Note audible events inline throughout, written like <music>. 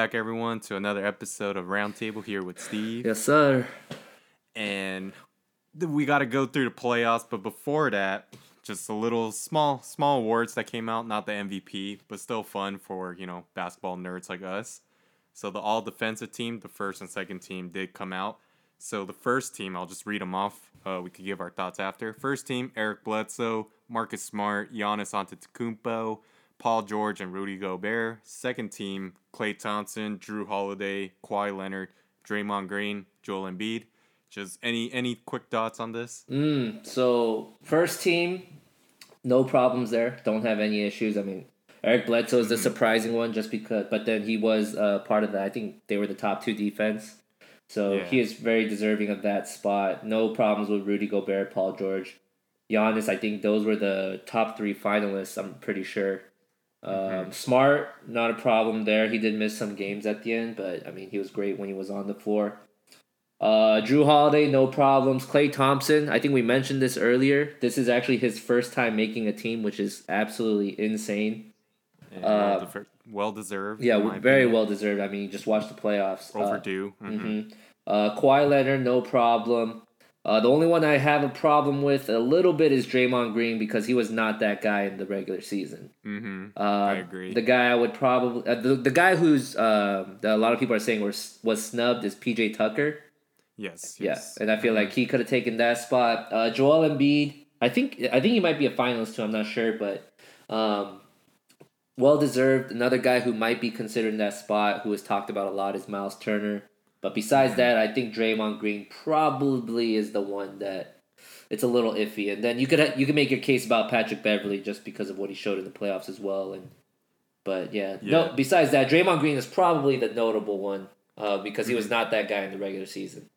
Back, everyone, to another episode of Roundtable here with Steve. Yes, sir. And we got to go through the playoffs, but before that, just a little small, small awards that came out. Not the MVP, but still fun for you know basketball nerds like us. So the all defensive team, the first and second team, did come out. So the first team, I'll just read them off. Uh, we could give our thoughts after. First team: Eric Bledsoe, Marcus Smart, Giannis Antetokounmpo, Paul George, and Rudy Gobert. Second team: Klay Thompson, Jrue Holiday, Kawhi Leonard, Draymond Green, Joel Embiid. Just any any quick thoughts on this? Mm, so first team, no problems there. Don't have any issues. I mean, Eric Bledsoe is the surprising one just because, but then he was uh, part of that. I think they were the top two defense. So Yeah. he is very deserving of that spot. No problems with Rudy Gobert, Paul George, Giannis. I think those were the top three finalists. I'm pretty sure. Um, Smart, not a problem there. He did miss some games at the end, but I mean, he was great when he was on the floor. Uh, Jrue Holiday, no problems. Klay Thompson, I think we mentioned this earlier. This is actually his first time making a team, which is absolutely insane. And Uh, well deserved. Yeah, very opinion. well deserved. I mean, just watch the playoffs. Uh, overdue. Mhm. mhm. Uh, Kawhi Leonard, no problem. Uh, the only one I have a problem with a little bit is Draymond Green because he was not that guy in the regular season. Mhm. Uh, I agree. The guy I would probably uh, the, the guy who's uh, that a lot of people are saying was was snubbed is PJ Tucker. Yes. Yeah, yes. and I feel like he could have taken that spot. Uh, Joel Embiid, I think I think he might be a finalist too. I'm not sure, but um, well deserved. Another guy who might be considered in that spot, who is talked about a lot, is Miles Turner. But besides that, I think Draymond Green probably is the one that it's a little iffy. And then you could you could make your case about Patrick Beverley just because of what he showed in the playoffs as well. And but yeah, Yeah. no. Besides that, Draymond Green is probably the notable one uh, because he was not that guy in the regular season.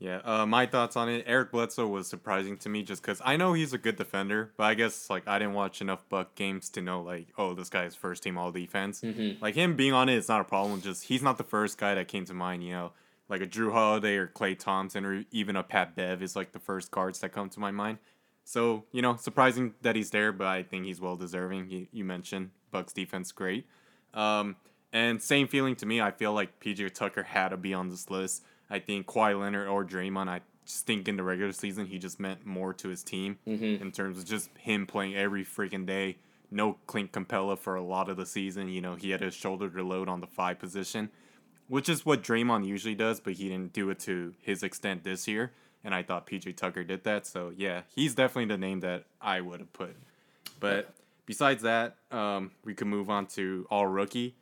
Yeah, uh, my thoughts on it. Eric Bledsoe was surprising to me just because I know he's a good defender, but I guess like I didn't watch enough Buck games to know like, oh, this guy's first team all defense. Mhm. Like him being on it, it's not a problem. Just he's not the first guy that came to mind. You know, like a Jrue Holiday or Klay Thompson or even a Pat Bev is like the first cards that come to my mind. So you know, surprising that he's there, but I think he's well deserving. You, you mentioned Bucks defense great, um, and same feeling to me. I feel like PJ Tucker had to be on this list. I think Kawhi Leonard or Draymond. I just think in the regular season he just meant more to his team Mhm. in terms of just him playing every freaking day. No Clint Capela for a lot of the season. You know, he had his shoulder to load on the five position, which is what Draymond usually does, but he didn't do it to his extent this year. And I thought PJ Tucker did that. So yeah, he's definitely the name that I would have put. But besides that, um, we can move on to all rookie.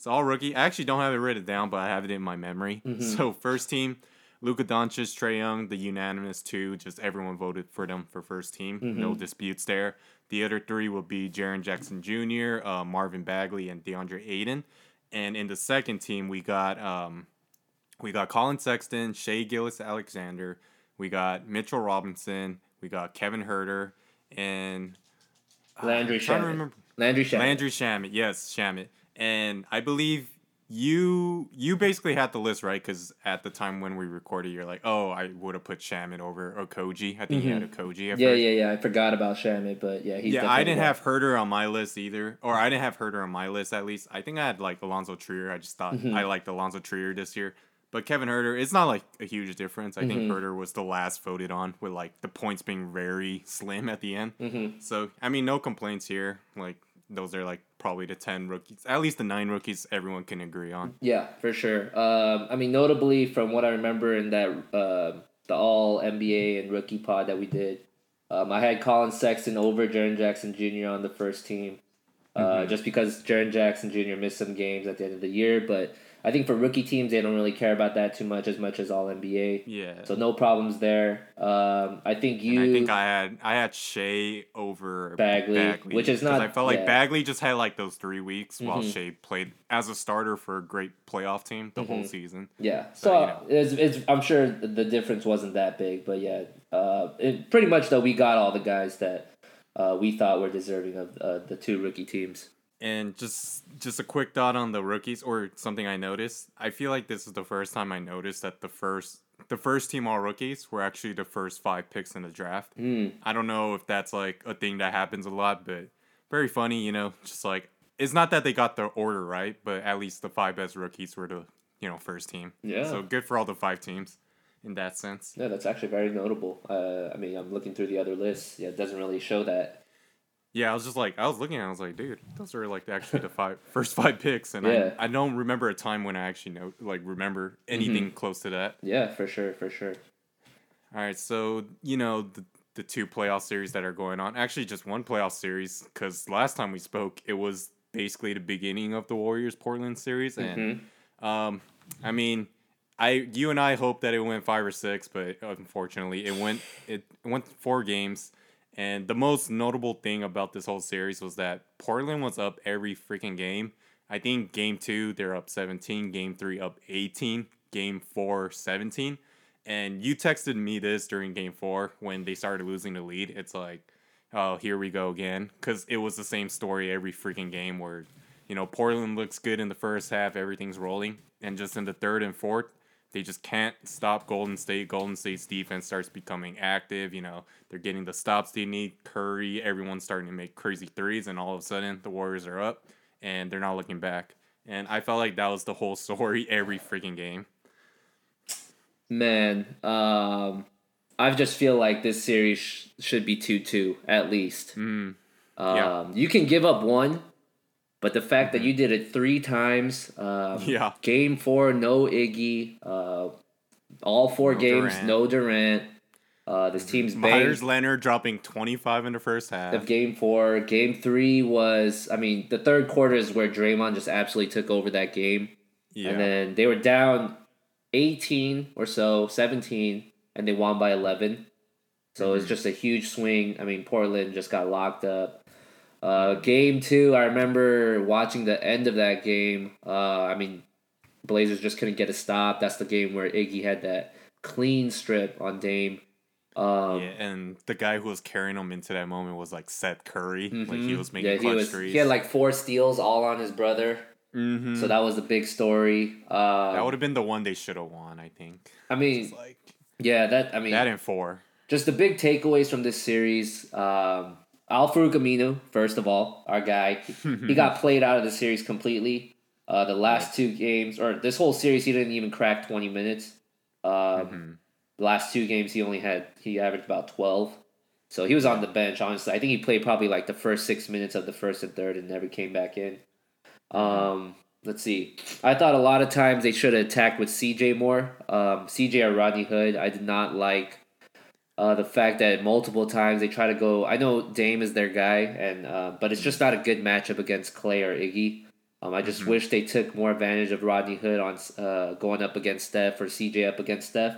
So all rookie. I actually don't have it written down, but I have it in my memory. So first team, Luka Doncic, Trae Young, the unanimous two. Just everyone voted for them for first team. No disputes there. The other three will be Jaren Jackson Jr., uh, Marvin Bagley, and DeAndre Ayton. And in the second team, we got um, we got Collin Sexton, Shai Gilgeous-Alexander. We got Mitchell Robinson. We got Kevin Huerter and Landry to Shamet. remember. Landry Shamet. Landry Shamet, yes, Shamet, and I believe you you basically had the list right because at the time when we recorded, you're like, oh, I would have put Shamet over Okogie. I think you had Okogie Mm-hmm. Yeah, first. yeah, yeah. I forgot about Shamet, but yeah, he's yeah, I didn't one. have Huerter on my list either, or I didn't have Huerter on my list at least. I think I had like Alonzo Trier. I just thought Mm-hmm. I liked Alonzo Trier this year, but Kevin Huerter, it's not like a huge difference. I Mm-hmm. think Huerter was the last voted on, with like the points being very slim at the end. Mm-hmm. So I mean, no complaints here. Like those are like probably the ten rookies, at least the nine rookies everyone can agree on. Yeah, for sure. Um, I mean, notably from what I remember in that uh, the All NBA and Rookie Pod that we did, um, I had Collin Sexton over Jaren Jackson Jr. on the first team, uh, Mm-hmm. just because Jaren Jackson Jr. missed some games at the end of the year. But I think for rookie teams, they don't really care about that too much as much as All NBA. Yeah. So no problems there. Um, I think you. And I think I had I had Shai over Bagley, which is not- I felt like yeah. Bagley just had like those three weeks while Mhm. Shai played as a starter for a great playoff team the Mm-hmm. whole season. Yeah, So, so you know. it's, it's, I'm sure the difference wasn't that big, but yeah, uh, it, pretty much though we got all the guys that uh, we thought were deserving of uh, the two rookie teams. And just just a quick thought on the rookies or something I noticed. I feel like this is the first time I noticed that the first the first team all rookies were actually the first five picks in the draft. Mm. I don't know if that's like a thing that happens a lot, but very funny, you know, just like it's not that they got the order right, but at least the five best rookies were the you know first team. Yeah. So good for all the five teams, in that sense. Yeah, that's actually very notable. Uh, I mean, I'm looking through the other lists. Yeah, it doesn't really show that. Yeah, I was just like, I was looking, at it, I was like, dude, those are like actually the <laughs> five first five picks, and Yeah. I I don't remember a time when I actually know like remember anything close to that. Yeah, for sure, for sure. All right, so you know the the two playoff series that are going on. Actually, just one playoff series because last time we spoke, it was basically the beginning of the Warriors Portland series, and um, I mean, I you and I hope that it went five or six, but unfortunately, it went it went four games. And the most notable thing about this whole series was that Portland was up every freaking game. I think game two, they're up 17. Game three, up 18. Game four, 17. And you texted me this during game four when they started losing the lead. It's like, oh, here we go again. Because it was the same story every freaking game where, you know, Portland looks good in the first half, everything's rolling. And just in the third and fourth, they just can't stop Golden State. Golden State's defense starts becoming active. You know, they're getting the stops they need. Curry, everyone's starting to make crazy threes, and all of a sudden the Warriors are up and they're not looking back. And I felt like that was the whole <laughs> story every freaking game. Man, um, I just feel like this series sh- should be two two at least. Mm, Um, yeah. You can give up one, but the fact that you did it three times, um, <laughs> Yeah. game four, no Iggy, uh, all four No games, Durant. no Durant. Uh, this team's Meyers. Leonard dropping 25 in the first half. Of game four, game three was, I mean, the third quarter is where Draymond just absolutely took over that game. Yeah. And then they were down 18 or so, 17, and they won by 11. So it's just a huge swing. I mean, Portland just got locked up. Uh, game two, I remember watching the end of that game. Uh, I mean, Blazers just couldn't get a stop. That's the game where Iggy had that clean strip on Dame. Um, yeah, and the guy who was carrying him into that moment was like Seth Curry. Like he mhm. was making yeah, he clutch was. threes. He had like four steals all on his brother. Mhm. So that was the big story. Um, that would have been the one they should have won, I think. I mean, like yeah, that I mean, that and four. just the big takeaways from this series. Um, Al-Farouq Aminu, first of all, our guy, <laughs> he got played out of the series completely. Uh, the last two games, or this whole series, he didn't even crack twenty minutes. Um, Mhm. The last two games, he only had he averaged about twelve. So he was on the bench. Honestly, I think he played probably like the first six minutes of the first and third, and never came back in. Um, let's see. I thought a lot of times they should have attacked with CJ more. Um, CJ or Rodney Hood. I did not like uh, the fact that multiple times they try to go. I know Dame is their guy, and uh, but it's just not a good matchup against Klay or Iggy. Um, I just wish they took more advantage of Rodney Hood on uh, going up against Steph or CJ up against Steph.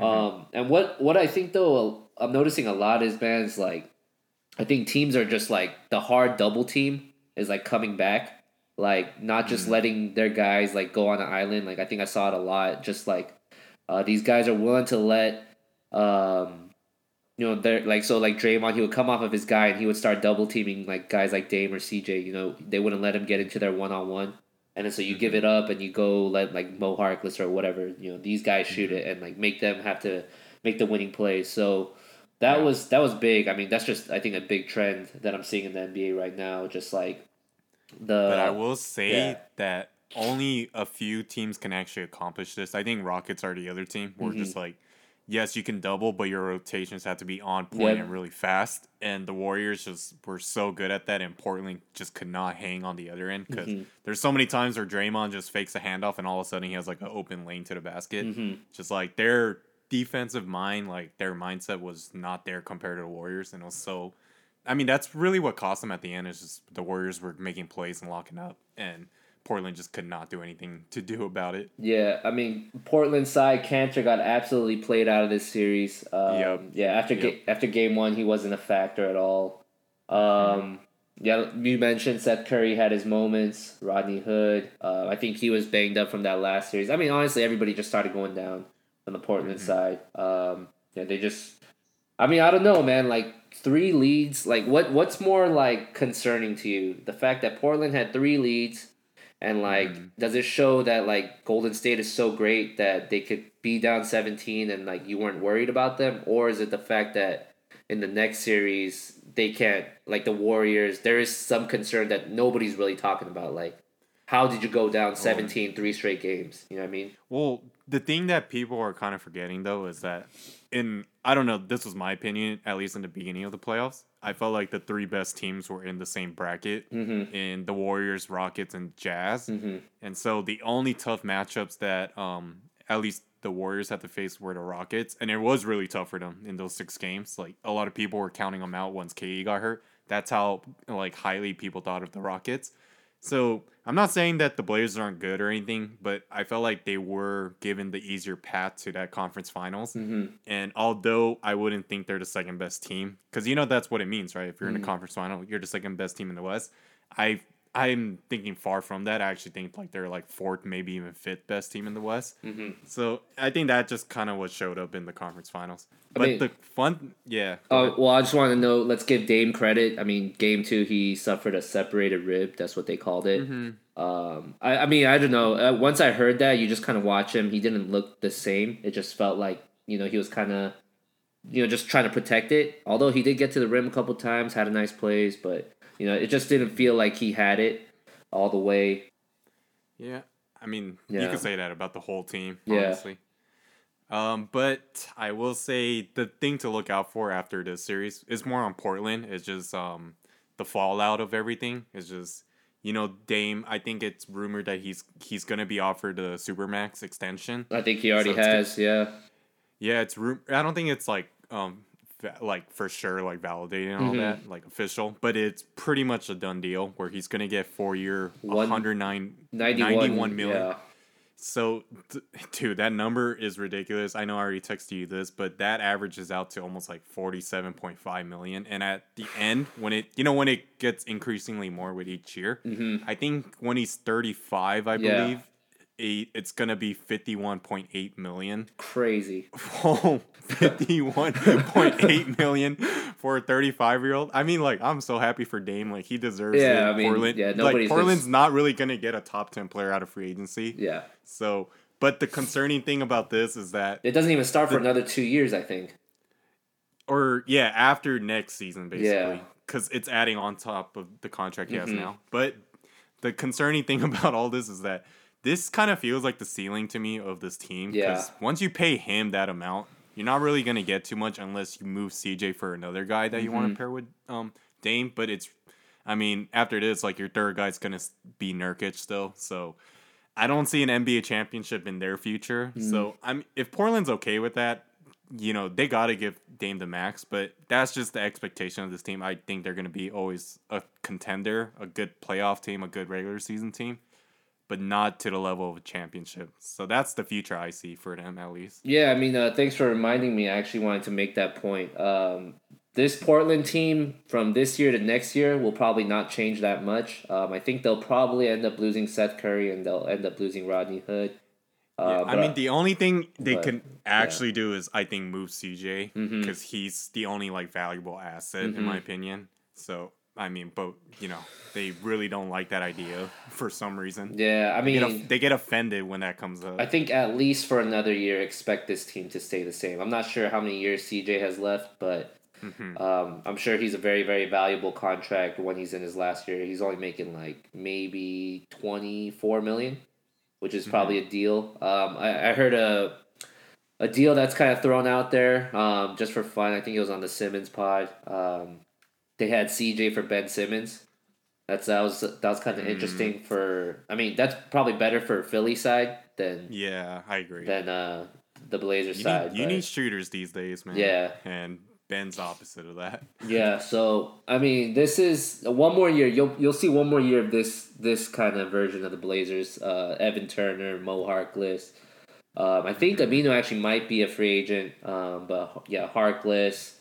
Um, and what what I think though I'm noticing a lot is man is like I think teams are just like the hard double team is like coming back, like not just letting their guys like go on an island. Like I think I saw it a lot. Just like uh, these guys are willing to let um, you know they're like so like Draymond he would come off of his guy and he would start double teaming like guys like Dame or CJ. You know they wouldn't let him get into their one on one. And then so you give it up and you go let like Mo Harkless or whatever, you know, these guys shoot it and like make them have to make the winning play. So that Yeah. was that was big. I mean, that's just I think a big trend that I'm seeing in the NBA right now. Just like the But I will say yeah. that only a few teams can actually accomplish this. I think Rockets are the other team. We're Mm-hmm. just like, yes, you can double, but your rotations have to be on point Yep. and really fast. And the Warriors just were so good at that, and Portland just could not hang on the other end because Mm-hmm. there's so many times where Draymond just fakes a handoff, and all of a sudden he has like an open lane to the basket. Mhm. Just like their defensive mind, like their mindset was not there compared to the Warriors, and it was so. I mean, that's really what cost them at the end. Is just the Warriors were making plays and locking up, and Portland just could not do anything to do about it. Yeah, I mean Portland side Kanter got absolutely played out of this series. Um, Yep. Yeah, after Yep. ga- after game one, he wasn't a factor at all. Um, yeah, you mentioned Seth Curry had his moments. Rodney Hood, uh, I think he was banged up from that last series. I mean, honestly, everybody just started going down on the Portland side. Um, yeah, they just. I mean, I don't know, man. Like three leads. Like what? What's more like concerning to you? The fact that Portland had three leads, and like, mm-hmm. does it show that like Golden State is so great that they could be down seventeen and like you weren't worried about them, or is it the fact that in the next series they can't like the Warriors. There is some concern that nobody's really talking about. Like, how did you go down 17 three straight games? You know what I mean? Well, the thing that people are kind of forgetting though is that in I don't know, this was my opinion, at least in the beginning of the playoffs. I felt like the three best teams were in the same bracket Mm-hmm. in the Warriors, Rockets, and Jazz. Mm-hmm. And so the only tough matchups that um at least the Warriors had to face were the Rockets, and it was really tough for them in those six games. Like a lot of people were counting them out once KD got hurt. That's how like highly people thought of the Rockets. So I'm not saying that the Blazers aren't good or anything, but I felt like they were given the easier path to that conference finals. Mm-hmm. And although I wouldn't think they're the second best team, because you know that's what it means, right? If you're in Mhm. the conference final, you're the second best team in the West. I I'm thinking far from that. I actually think like they're like fourth, maybe even fifth best team in the West. Mm-hmm. So I think that just kind of what showed up in the conference finals. I But mean- the fun, yeah. Oh well, I just want to know. Let's give Dame credit. I mean, game two, he suffered a separated rib. That's what they called it. Mhm. Um, I, I mean, I don't know. Uh, once I heard that, you just kind of watch him. He didn't look the same. It just felt like you know he was kind of, you know, just trying to protect it. Although he did get to the rim a couple times, had a nice plays, but you know, it just didn't feel like he had it all the way. Yeah, I mean, you Yeah. could say that about the whole team, Yeah. honestly. Um, but I will say the thing to look out for after this series is more on Portland. It's just um the fallout of everything. It's just you know Dame. I think it's rumored that he's he's gonna be offered a supermax extension. I think he already So has. Yeah. Yeah, it's rum- I don't think it's like um like for sure like validating all Mhm. that like official, but it's pretty much a done deal where he's gonna get four year One- 109 91, 91 million. Yeah. So, th- dude, that number is ridiculous. I know I already texted you this, but that averages out to almost like forty-seven point five million. And at the end, when it, you know, when it gets increasingly more with each year, hmm I think when he's thirty-five, I Yeah. believe, eight, it's gonna be fifty-one point eight million. Crazy. <laughs> Oh, 51.8 <laughs> million for a 35 year old. I mean, like, I'm so happy for Dame. Like, he deserves Yeah, it. I mean, Portland, yeah, like, nobody's gonna Portland's not really going to get a top 10 player out of free agency. Yeah. So, but the concerning thing about this is that, It doesn't even start for another two years. I think. or yeah, after next season, basically, Yeah. because it's adding on top of the contract he has Mhm. now. But the concerning thing <laughs> about all this is that this kind of feels like the ceiling to me of this team. Yeah. once you pay him that amount, you're not really going to get too much unless you move CJ for another guy that you want to pair with um, Dame. But it's, I mean, after this, like your third guy's going to be Nurkic still. So I don't see an NBA championship in their future. Mm. So I'm if Portland's okay with that, you know, they got to give Dame the max, but that's just the expectation of this team. I think they're going to be always a contender, a good playoff team, a good regular season team, but not to the level of a championship. So that's the future I see for them at least. Yeah, I mean, uh, thanks for reminding me. I actually wanted to make that point. Um, this Portland team from this year to next year will probably not change that much. Um, I think they'll probably end up losing Seth Curry and they'll end up losing Rodney Hood. Uh, Yeah, I mean, the only thing they but, can actually do is, I think, move CJ because he's the only like valuable asset in Mhm. my opinion. So I mean, but you know, they really don't like that idea for some reason. yeah, I They get, mean, they get offended when that comes up. I think at least for another year, expect this team to stay the same. I'm not sure how many years CJ has left, but Mhm. um, I'm sure he's a very, very valuable contract when he's in his last year. He's only making like maybe 24 million, which is probably a deal. Um, I, I heard a a deal that's kind of thrown out there um, just for fun. I think it was on the Simmons pod. Um, they had CJ for Ben Simmons. That's that was that was kind of Mm. interesting for. I mean, that's probably better for Philly side than Yeah, I agree. than uh, the Blazers you side. need, you need shooters these days, man. Yeah. And Ben's opposite of that. <laughs> Yeah, so I mean, this is one more year. You'll you'll see one more year of this this kind of version of the Blazers. Uh, Evan Turner, Mo Harkless. Um, I think Mm-hmm. Aminu actually might be a free agent. Um, but yeah, Harkless,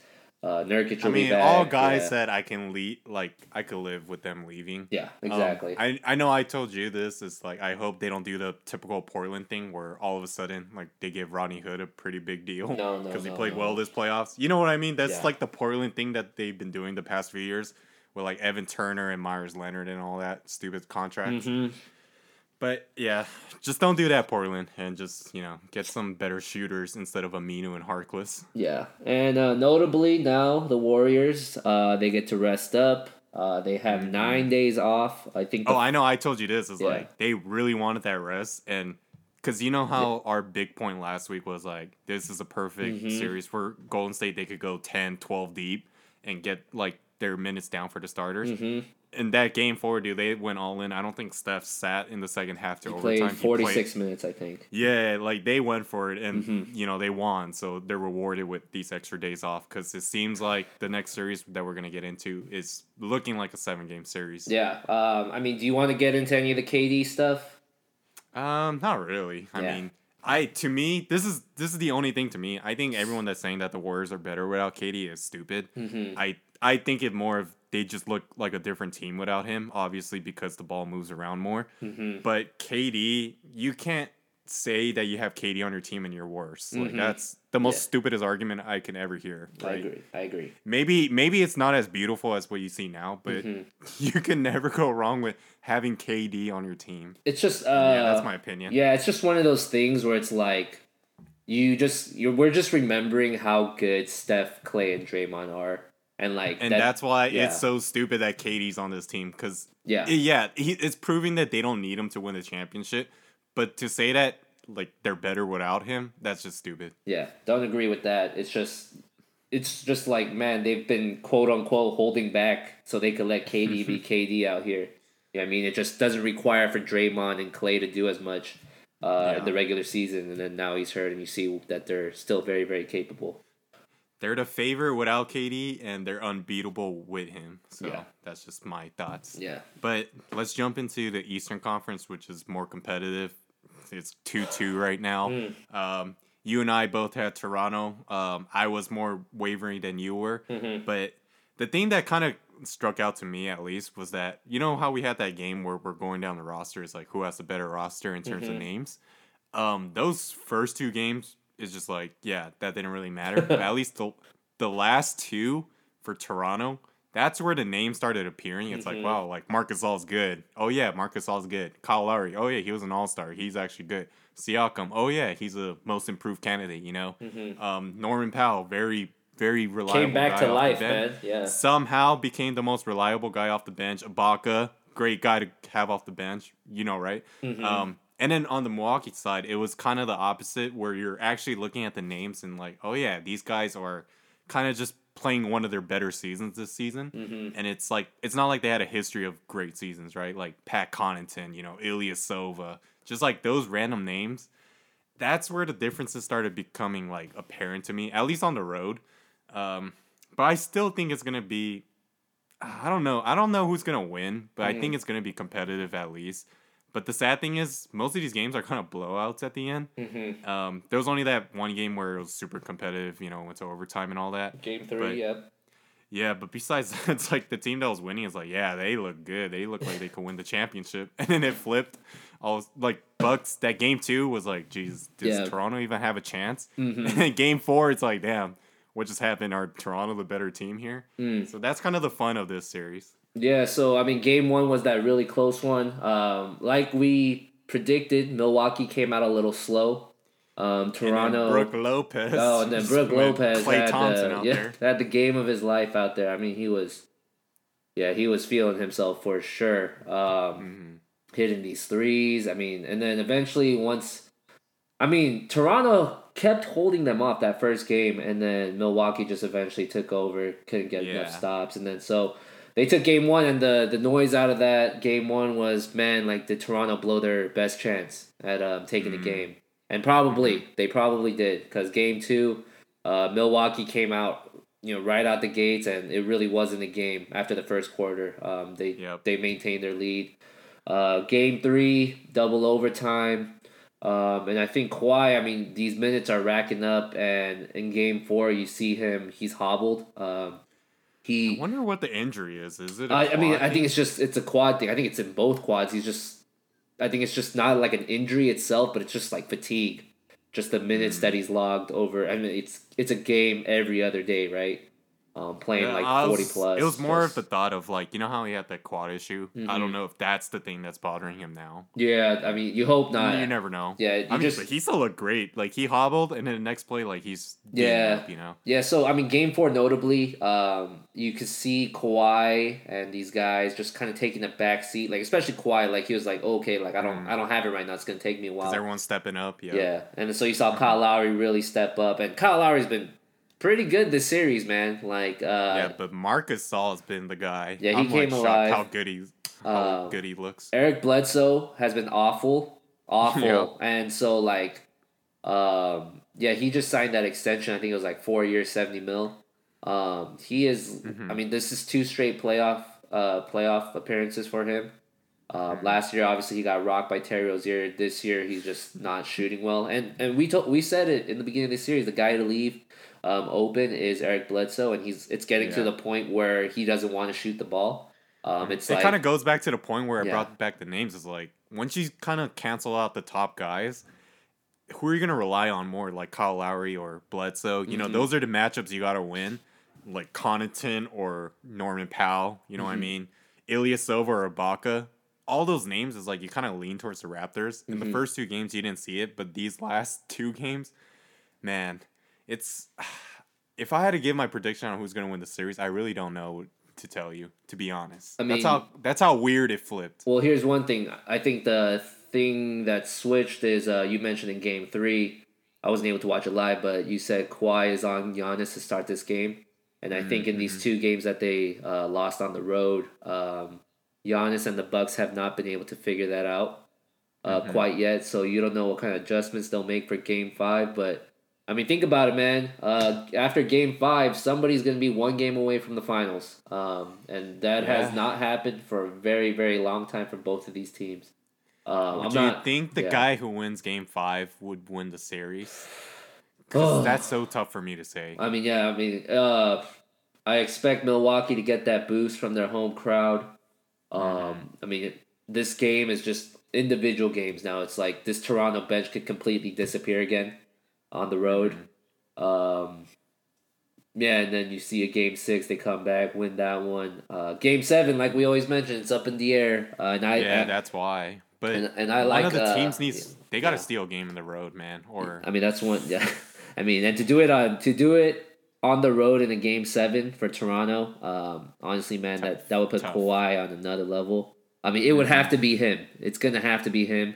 uh, Nurkic I mean, all guys yeah. that I can lead, like I could live with them leaving. Yeah, Um, exactly. I I know I told you this is like I hope they don't do the typical Portland thing where all of a sudden like they give Rodney Hood a pretty big deal No, no, because he no, played no. well this playoffs. You know what I mean? That's Yeah. like the Portland thing that they've been doing the past few years with like Evan Turner and Meyers Leonard and all that stupid contracts. Mhm. But yeah, just don't do that, Portland, and just you know get some better shooters instead of Aminu and Harkless. Yeah, and uh, notably now the Warriors, uh, they get to rest up. Uh, they have Mm-hmm. nine days off. I think. the Oh, I know. I told you this. Is Yeah. like they really wanted that rest, and because you know how our big point last week was like, this is a perfect Mm-hmm. series for Golden State. They could go 10, 12 deep and get like their minutes down for the starters. Mhm. In that game four, dude, they went all in. I don't think Steph sat in the second half to He overtime. played He forty six minutes, I think. Yeah, like they went for it, and Mm-hmm. you know they won, so they're rewarded with these extra days off. Because it seems like the next series that we're gonna get into is looking like a seven game series. Yeah. Um. I mean, do you want to get into any of the KD stuff? Um, not really. I Yeah. mean, I to me this is this is the only thing to me. I think everyone that's saying that the Warriors are better without KD is stupid. Mm-hmm. I I think it more of they just look like a different team without him. Obviously because the ball moves around more. Mm-hmm. But KD, you can't say that you have KD on your team and you're worse. Like Mhm. that's the most Yeah. stupidest argument I can ever hear. I agree. I agree. Maybe maybe it's not as beautiful as what you see now, but Mhm. <laughs> you can never go wrong with having KD on your team. It's just. Uh, yeah, that's my opinion. Yeah, it's just one of those things where it's like, you just you're we're just remembering how good Steph, Klay, and Draymond are, and like and that- that's why yeah. it's so stupid that KD's on this team because yeah. yeah, he, it's proving that they don't need him to win the championship. But to say that like they're better without him, that's just stupid. Yeah, don't agree with that. It's just it's just like man, they've been quote unquote holding back so they could let KD be <laughs> KD out here. Yeah, I mean it just doesn't require for Draymond and Klay to do as much uh, Yeah. in the regular season, and then now he's hurt, and you see that they're still very very capable. They're the favorite without KD, and they're unbeatable with him. So Yeah. that's just my thoughts. Yeah. But let's jump into the Eastern Conference, which is more competitive. It's two two right now. Hmm. Um, you and I both had Toronto. Um, I was more wavering than you were. Mhm. But the thing that kind of struck out to me, at least, was that you know how we had that game where we're going down the roster? rosters, like who has the better roster in terms Mhm. of names. Um, those first two games is just like, yeah, that didn't really matter. <laughs> but at least the the last two for Toronto, that's where the name started appearing. It's Mhm. like, wow, like Marc Gasol's good. Oh yeah, Marc Gasol's good. Kyle Lowry, oh yeah, he was an all star. He's actually good. Siakam, oh yeah, he's a most improved candidate. You know, Mhm. um, Norman Powell, very very reliable. Came back to life, man. Yeah. Somehow became the most reliable guy off the bench. Ibaka, great guy to have off the bench. You know, right? Mhm. Um, and then on the Milwaukee side, it was kind of the opposite, where you're actually looking at the names and like, oh yeah, these guys are kind of just playing one of their better seasons this season. Mhm. And it's like it's not like they had a history of great seasons, right? Like Pat Connaughton, you know, Ilya Ilyasova, just like those random names. That's where the differences started becoming like apparent to me, at least on the road. Um, but I still think it's gonna be. I don't know. I don't know who's gonna win, but I think it's gonna be competitive at least. But the sad thing is, most of these games are kind of blowouts at the end. Mhm. Um, there was only that one game where it was super competitive, you know, went to overtime and all that. Game three. But- yep. Yeah, but besides <laughs> that, it's like the team that was winning is like, yeah, they look good. They look like they could win the championship. <laughs> And then it flipped. Was like, Bucks, that game two was like, geez, does Yeah. Toronto even have a chance? Mhm. <laughs> And then game four, it's like, damn, what just happened? Are Toronto the better team here? Mm. So that's kind of the fun of this series. Yeah, so I mean, game one was that really close one. Um, like we predicted, Milwaukee came out a little slow. Um, And Toronto. then Brook Lopez. oh, and then <laughs> Brook Lopez Klay had Thompson the, out yeah, there. had the game of his life out there. I mean, he was, yeah, he was feeling himself for sure. Um, Mhm. hitting these threes. I mean, and then eventually once, I mean, Toronto kept holding them off that first game, and then Milwaukee just eventually took over, couldn't get Yeah. enough stops, and then so they took game one, and the the noise out of that game one was man, like did Toronto blow their best chance at um, taking Mhm. the game, and probably they probably did because game two, uh, Milwaukee came out. You know, right out the gates, and it really wasn't a game after the first quarter. Um, they Yep. they maintained their lead. Uh, game three, double overtime. Um, and I think Kawhi, I mean, these minutes are racking up, and in game four, you see him, he's hobbled. Um, I wonder what the injury is. Is it? I mean, quad I think it's just, it's a quad thing. I think it's in both quads. He's just, I think it's just not like an injury itself, but it's just like fatigue. Just the minutes Mm. that he's logged over. I mean, it's, it's a game every other day, right? Um, playing Yeah, like I forty plus. It was more just- of the thought of like you know how he had that quad issue. I Mhm. don't know if that's the thing that's bothering him now. yeah. I mean, you hope not. you never know. Yeah, I mean, just but he still looked great. Like he hobbled, and then the next play, like he's Yeah. up, you know. Yeah, so I mean, game four, notably, um, you could see Kawhi and these guys just kind of taking a back seat. Like especially Kawhi, like he was like, okay, like I don't, Mm. I don't have it right now. It's gonna take me a while. everyone's stepping up. Yeah. Yeah, and so you saw Kyle Lowry really step up, and Kyle Lowry's been pretty good this series, man. Like, uh, yeah, but Marc Gasol has been the guy. Yeah, he I'm came like alive. how good he, how Uh, good he looks. Eric Bledsoe has been awful, awful, Yeah. and so like, um, yeah, he just signed that extension. I think it was like four years, seventy mil. Um, he is. Mhm. I mean, this is two straight playoff uh playoff appearances for him. Um, Mhm. Last year, obviously, he got rocked by Terry Rozier. This year, he's just not shooting well. And and we told we said it in the beginning of the series. The guy to leave um, open is Eric Bledsoe, and he's it's getting to the point where he doesn't want to shoot the ball. Um, it's it like kind of goes back to the point where I Yeah. brought back the names. Is like once you kind of cancel out the top guys, who are you gonna rely on more? Like Kyle Lowry or Bledsoe? You know, Mhm. those are the matchups you gotta win. Like Connaughton or Norman Powell. You know what I Mhm. mean? Ilyasova or Ibaka. All those names is like you kind of lean towards the Raptors. In Mhm. the first two games, you didn't see it, but these last two games, man, it's. <sighs> If I had to give my prediction on who's gonna win the series, I really don't know to tell you. To be honest, I mean, that's how that's how weird it flipped. Well, here's one thing. I think the thing that switched is uh, you mentioned in game three. I wasn't able to watch it live, but you said Kawhi is on Giannis to start this game. And I think in these Mhm. two games that they uh, lost on the road, um, Giannis and the Bucks have not been able to figure that out uh, Mhm. quite yet. So you don't know what kind of adjustments they'll make for game five. But I mean, think about it, man. Uh, after game five, somebody's going to be one game away from the finals. Um, and that has not happened for a very, very long time for both of these teams. Um, Do you not, think the yeah. guy who wins Game Five would win the series? <sighs> 'Cause Oh. that's so tough for me to say. I mean, yeah, I mean, uh, I expect Milwaukee to get that boost from their home crowd. Um, Mm-hmm. I mean, it, this game is just individual games now. It's like this Toronto bench could completely disappear again on the road. Mm-hmm. Um, yeah, and then you see a game six, they come back, win that one. Uh, game seven, like we always mention, it's up in the air. Uh, and I, yeah, I- that's why. But and, and I one like of the uh, teams needs they got to yeah. steal a game in the road, man. Or I mean, that's one. Yeah, <laughs> I mean, and to do it on to do it on the road in a game seven for Toronto, um, honestly, man, that that would put Tough. Kawhi on another level. I mean, it would have to be him. It's gonna have to be him,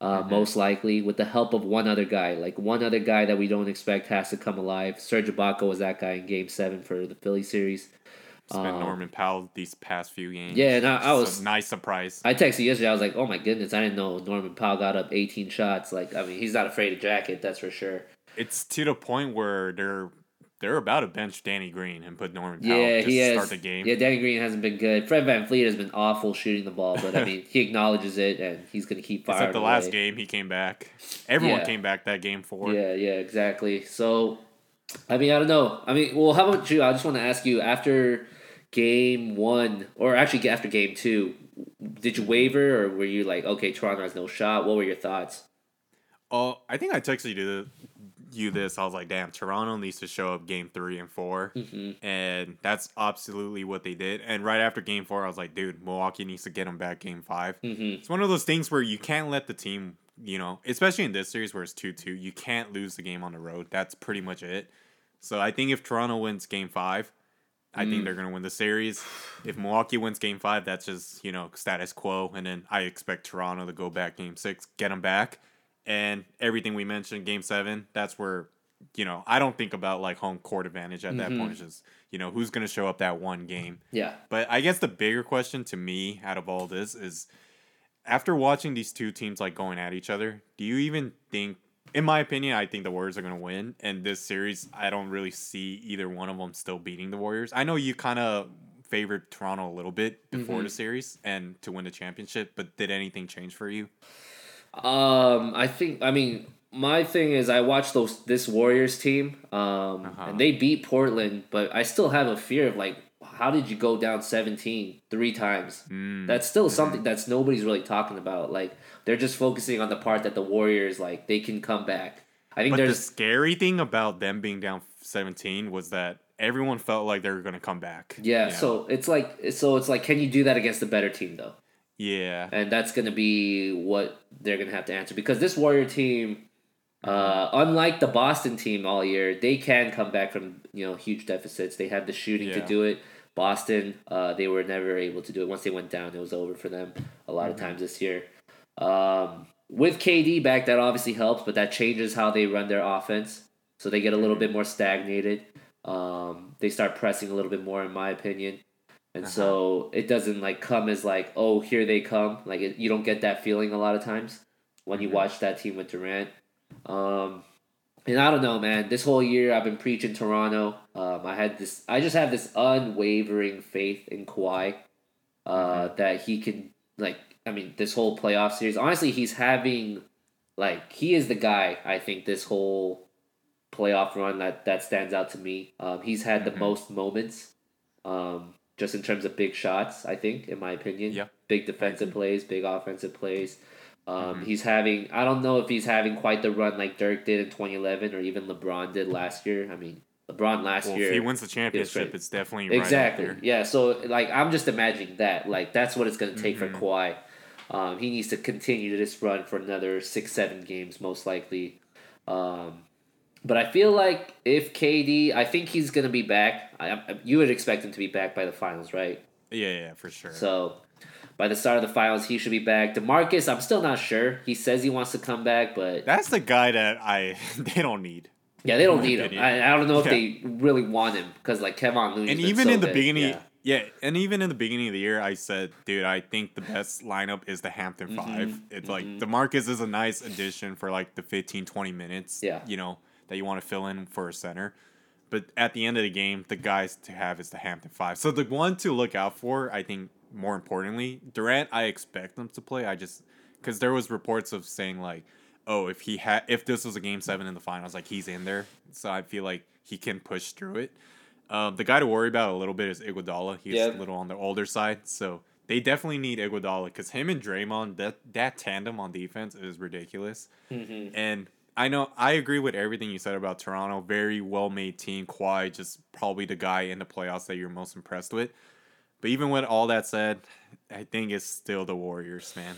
uh, Mhm. most likely, with the help of one other guy. Like one other guy that we don't expect has to come alive. Serge Ibaka was that guy in Game Seven for the Philly series. it's been um, Norman Powell these past few games. Yeah, and I, I was a nice surprise. I texted yesterday. I was like, "Oh my goodness! I didn't know Norman Powell got up 18 shots. Like, I mean, he's not afraid to jacket. That's for sure." it's to the point where they're they're about to bench Danny Green and put Norman Powell Yeah, just he to has. start the game. Yeah, Danny Green hasn't been good. Fred VanVleet has been awful shooting the ball, but I <laughs> mean, he acknowledges it and he's going to keep firing. Except the last game he came back. Everyone Yeah. came back that game four. Yeah, yeah, exactly. So, I mean, I don't know. I mean, well, how about you? I just want to ask you after game one, or actually after game two, did you waver or were you like, okay, Toronto has no shot? What were your thoughts? Oh, I think I texted you to you this. I was like, damn, Toronto needs to show up game three and 4 Mm-hmm. And that's absolutely what they did. And right after game four, I was like, dude, Milwaukee needs to get them back game five. Mm-hmm. It's one of those things where you can't let the team, you know, especially in this series where it's 2 2, you can't lose the game on the road. That's pretty much it. So I think if Toronto wins game five, I Mm. think they're going to win the series. If Milwaukee wins game five, that's just, you know, status quo. And then I expect Toronto to go back game six, get them back. And everything we mentioned, game seven, that's where, you know, I don't think about like home court advantage at that Mhm. point. It's just, you know, who's going to show up that one game. Yeah. But I guess the bigger question to me out of all this is after watching these two teams like going at each other, do you even think in my opinion, I think the Warriors are going to win. And this series, I don't really see either one of them still beating the Warriors. I know you kind of favored Toronto a little bit before Mhm. the series and to win the championship, but did anything change for you? Um, I think. I mean, my thing is, I watched those this Warriors team, um, Uh-huh. and they beat Portland, but I still have a fear of like, how did you go down 17 three times? Mm. That's still something that's nobody's really talking about. Like, they're just focusing on the part that the Warriors like they can come back. I think But the scary thing about them being down 17 was that everyone felt like they were gonna come back. Yeah, know? so it's like so it's like can you do that against a better team though? Yeah, And that's gonna be what they're gonna have to answer because this Warrior team, uh, unlike the Boston team all year, they can come back from you know huge deficits. They have the shooting to do it. Boston, uh, they were never able to do it. Once they went down, it was over for them a lot Mm-hmm. of times this year. Um, with KD back, that obviously helps, but that changes how they run their offense. So they get a little Mm-hmm. bit more stagnated. Um, they start pressing a little bit more, in my opinion. And Uh-huh. so it doesn't like come as like, oh, here they come. Like it, you don't get that feeling a lot of times when you Mhm. watch that team with Durant. Um, and I don't know, man. This whole year I've been preaching Toronto. Um, I had this. I just have this unwavering faith in Kawhi uh, that he can like. I mean, this whole playoff series. Honestly, he's having like he is the guy. I think this whole playoff run that that stands out to me. Um, he's had the Mhm. most moments, um, just in terms of big shots. I think, in my opinion, Yeah. big defensive plays, big offensive plays. Um, Mhm. He's having. I don't know if he's having quite the run like Dirk did in 2011 or even LeBron did last year. I mean, LeBron last well, year. if he wins the championship, it's definitely right Exactly. Yeah. So like I'm just imagining that. Like that's what it's gonna take Mhm. for Kawhi. Um, he needs to continue this run for another six, seven games, most likely. Um, but I feel like if KD, I think he's gonna be back. I, I, you would expect him to be back by the finals, right? Yeah, yeah, for sure. So by the start of the finals, he should be back. Demarcus, I'm still not sure. He says he wants to come back, but That's the guy that I <laughs> they don't need. yeah, they don't need him. I, I don't know if Yeah. they really want him because like Kevin Looney. and even in the beginning, yeah. yeah. and even in the beginning of the year, I said, dude, I think the best lineup is the Hampton 5 Mhm, It's mhm. like Demarcus is a nice addition for like the 15, 20 minutes. Yeah. you know that you want to fill in for a center. But at the end of the game, the guys to have is the Hampton Five. So the one to look out for, I think, more importantly, Durant. I expect them to play. I just because there was reports of saying like, oh, if he had, if this was a game seven in the finals, like he's in there. So I feel like he can push through it. Um, the guy to worry about a little bit is Iguodala. He's Yeah. a little on the older side, so they definitely need Iguodala because him and Draymond, that that tandem on defense is ridiculous. Mhm. And I know I agree with everything you said about Toronto. Very well made team. Kawhi just probably the guy in the playoffs that you're most impressed with. But even with all that said, I think it's still the Warriors, man.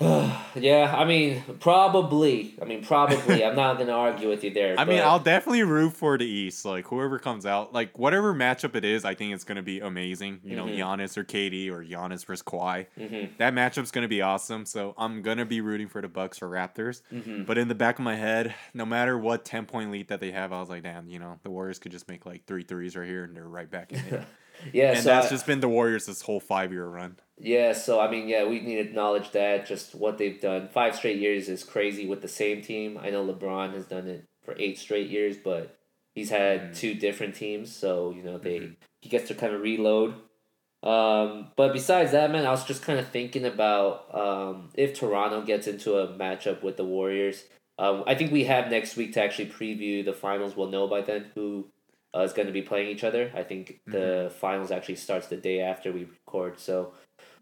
<sighs> yeah, I mean, probably. I mean, probably. I'm not gonna argue with you there. I mean, I'll definitely root for the East. Like whoever comes out, like whatever matchup it is, I think it's gonna be amazing. You know, Mhm. Giannis or KD or Giannis versus Kawhi. Mhm, That matchup's gonna be awesome. So I'm gonna be rooting for the Bucks or Raptors. mhm. But in the back of my head, no matter what ten point lead that they have, I was like, damn, you know, the Warriors could just make like three threes right here and they're right back in it. <laughs> yeah, and so that's I- just been the Warriors this whole five year run. yeah, so I mean, yeah, we need to acknowledge that just what they've done. Five straight years is crazy with the same team. I know LeBron has done it for eight straight years, but he's had Mhm. two different teams, so you know they Mhm. he gets to kind of reload. Um, but besides that, man, I was just kind of thinking about um, if Toronto gets into a matchup with the Warriors. Um, I think we have next week to actually preview the finals. We'll know by then who uh, is going to be playing each other. I think the finals actually starts the day after we record. So,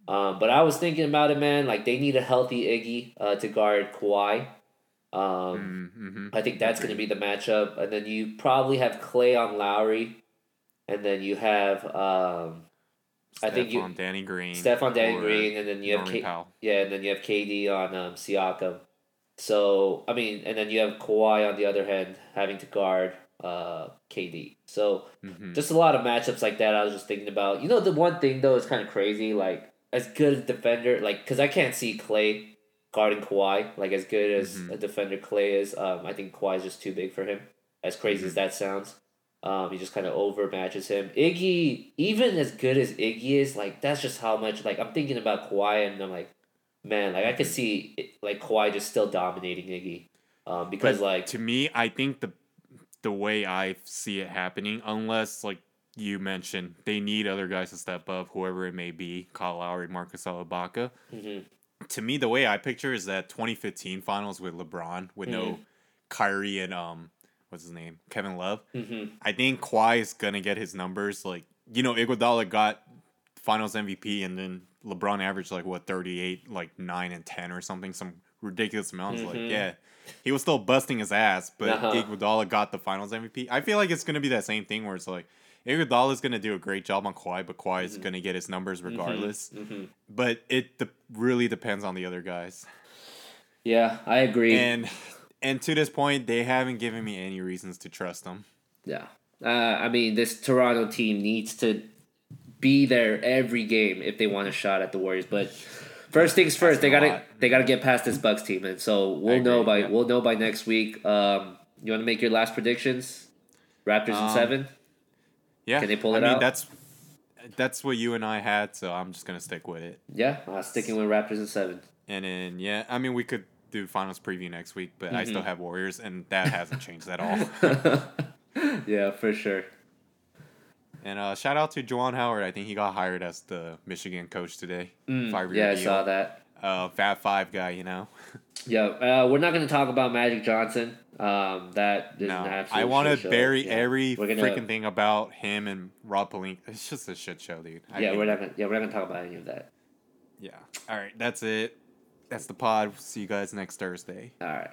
um, but I was thinking about it, man. Like they need a healthy Iggy uh, to guard Kawhi. Um, Mm-hmm. I think that's going to be the matchup, and then you probably have Klay on Lowry, and then you have um, I think you- Danny Green, Steph on Danny Green, and then you have K- Powell. yeah, and then you have KD on um, Siakam. So I mean, and then you have Kawhi on the other hand having to guard uh, KD. So Mhm. just a lot of matchups like that. I was just thinking about. You know, the one thing though is kind of crazy. Like as good as defender, like because I can't see Klay guarding Kawhi. Like as good as Mhm. a defender Klay is, um, I think Kawhi is just too big for him. As crazy as Mhm. that sounds. Um, he just kind of overmatches him. Iggy, even as good as Iggy is, like that's just how much. Like I'm thinking about Kawhi, and I'm like, man, like I could Mhm. see it- like Kawhi just still dominating Iggy, um, because But like to me, I think the the way I see it happening, unless like you mentioned, they need other guys to step up, whoever it may be, Kyle Lowry, Marcus Alibaka. mhm, To me, the way I picture is that 2015 finals with LeBron, with no Mhm. Kyrie and um, what's his name, Kevin Love. mhm, I think Kawhi is gonna get his numbers. Like you know, Iguodala got Finals MVP, and then LeBron averaged like what 38, like nine and 10 or something, some ridiculous amounts. Like yeah, he was still busting his ass, but Uh-huh. Iguodala got the Finals MVP. I feel like it's gonna be that same thing where it's like Iguodala's gonna do a great job on Kawhi, but Kawhi is gonna get his numbers regardless. Mhm. But it de- really depends on the other guys. Yeah, I agree. And and to this point, they haven't given me any reasons to trust them. Yeah. Uh, I mean, this Toronto team needs to be there every game if they want a shot at the Warriors. But first things first, they gotta lot. they gotta get past this Bucks team, and so we'll know by yeah. we'll know by next week. Um, you want to make your last predictions? Raptors in Um, seven. Yeah, Can they pull I it mean, out? That's that's what you and I had, so I'm just gonna stick with it. Yeah, uh, sticking with Raptors in seven. And then yeah, I mean, we could do finals preview next week, but I Mm-hmm. still have Warriors, and that hasn't changed at all. <laughs> yeah, for sure. And uh, shout out to Juwan Howard. I think he got hired as the Michigan coach today. Five Mm, Yeah, I saw that. Uh, Fab Five guy, you know. <laughs> Yeah, uh, we're not going to talk about Magic Johnson. Um, that is No, I want to bury Yeah. every gonna- freaking thing about him and Rob Pelinka. It's just a shit show, dude. I Yeah, hate we're not gonna. Yeah, we're not gonna talk about any of that. Yeah. All right, that's it. That's the pod. See you guys next Thursday. All right.